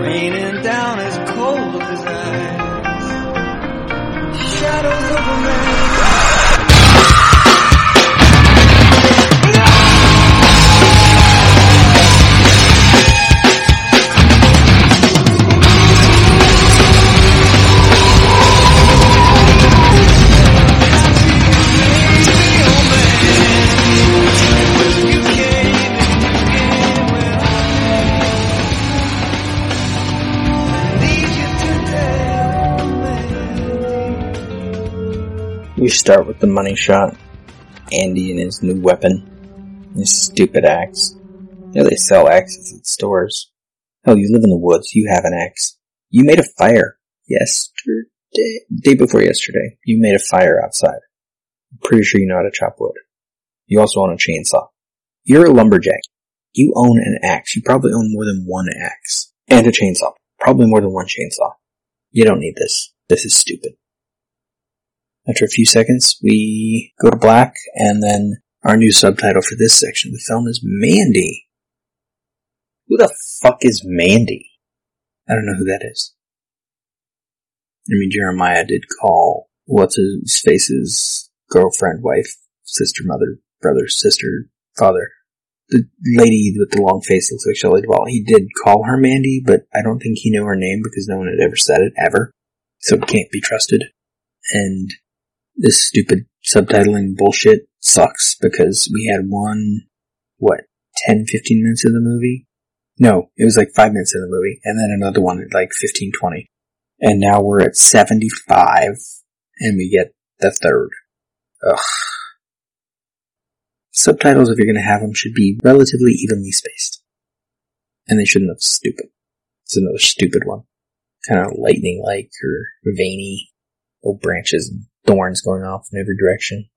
raining down as cold as ice. Shadows of a man. We start with the money shot. Andy and his new weapon. His stupid axe. You know they sell axes at stores. Oh, you live in the woods. You have an axe. You made a fire yesterday, day before yesterday. You made a fire outside. I'm pretty sure you know how to chop wood. You also own a chainsaw. You're a lumberjack. You own an axe. You probably own more than one axe. And a chainsaw. Probably more than one chainsaw. You don't need this. This is stupid. After a few seconds, we go to black, and then our new subtitle for this section of the film is Mandy. Who the fuck is Mandy? I don't know who that is. I mean, Jeremiah did call what's his face's girlfriend, wife, sister, mother, brother, sister, father. The lady with the long face looks like Shelley Duvall. He did call her Mandy, but I don't think he knew her name because no one had ever said it, ever. So it can't be trusted. And this stupid subtitling bullshit sucks because we had one, what, 10, 15 minutes of the movie? No, it was like five minutes of the movie, and then another one at like 15, 20. And now we're at 75, and we get the third. Ugh. Subtitles, if you're gonna have them, should be relatively evenly spaced. And they shouldn't look stupid. It's another stupid one. Kind of lightning-like or veiny. Little branches and thorns going off in every direction.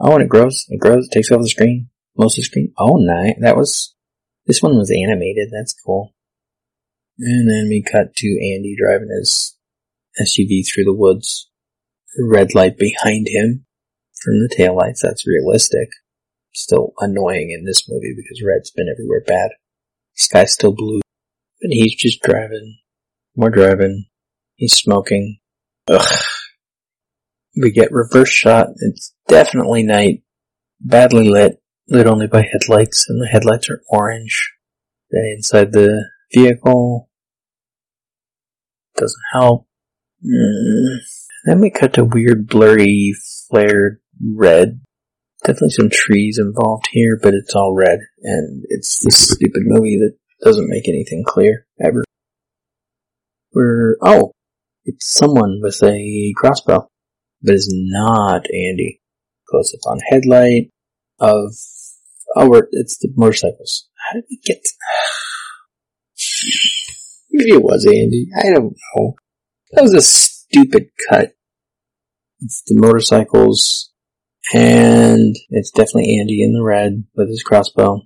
Oh, and it grows. It grows. It takes over the screen. Most of the screen. Oh, nice. That was this one was animated. That's cool. And then we cut to Andy driving his SUV through the woods. The red light behind him from the taillights. That's realistic. Still annoying in this movie because red's been everywhere bad. Sky's still blue. But he's just driving. More driving. He's smoking. Ugh. We get reverse shot. It's definitely night. Badly lit lit only by headlights, and the headlights are orange. Inside the vehicle doesn't help. Mm. Then we cut to weird, blurry, flared red. Definitely some trees involved here, but it's all red, and it's this stupid movie that doesn't make anything clear ever. We're oh, it's someone with a crossbow, but it's not Andy. Close up on headlight of Oh, we're, it's the motorcycles. How did we get? Maybe it was Andy. I don't know. That was a stupid cut. It's the motorcycles, and it's definitely Andy in the red with his crossbow.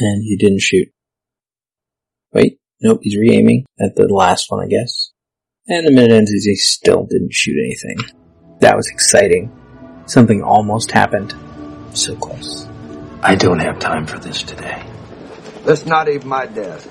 And he didn't shoot. Wait, nope, he's re-aiming at the last one, I guess. And the minute ends, he still didn't shoot anything. That was exciting. Something almost happened. So close. I don't have time for this today. That's not even my desk.